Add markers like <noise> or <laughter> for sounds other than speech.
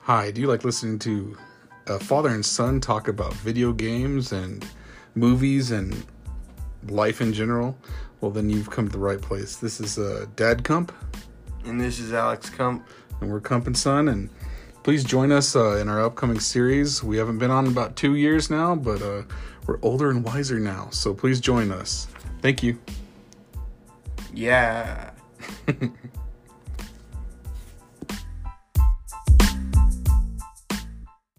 Hi, do you like listening to a father and son talk about video games and movies and life in general? Well, then you've come to the right place. This is uh, Dad Cump, And this is Alex Kump. and we're Cump and Son. And please join us uh, in our upcoming series. We haven't been on about two years now, but uh, we're older and wiser now. So please join us. Thank you. Yeah. <laughs>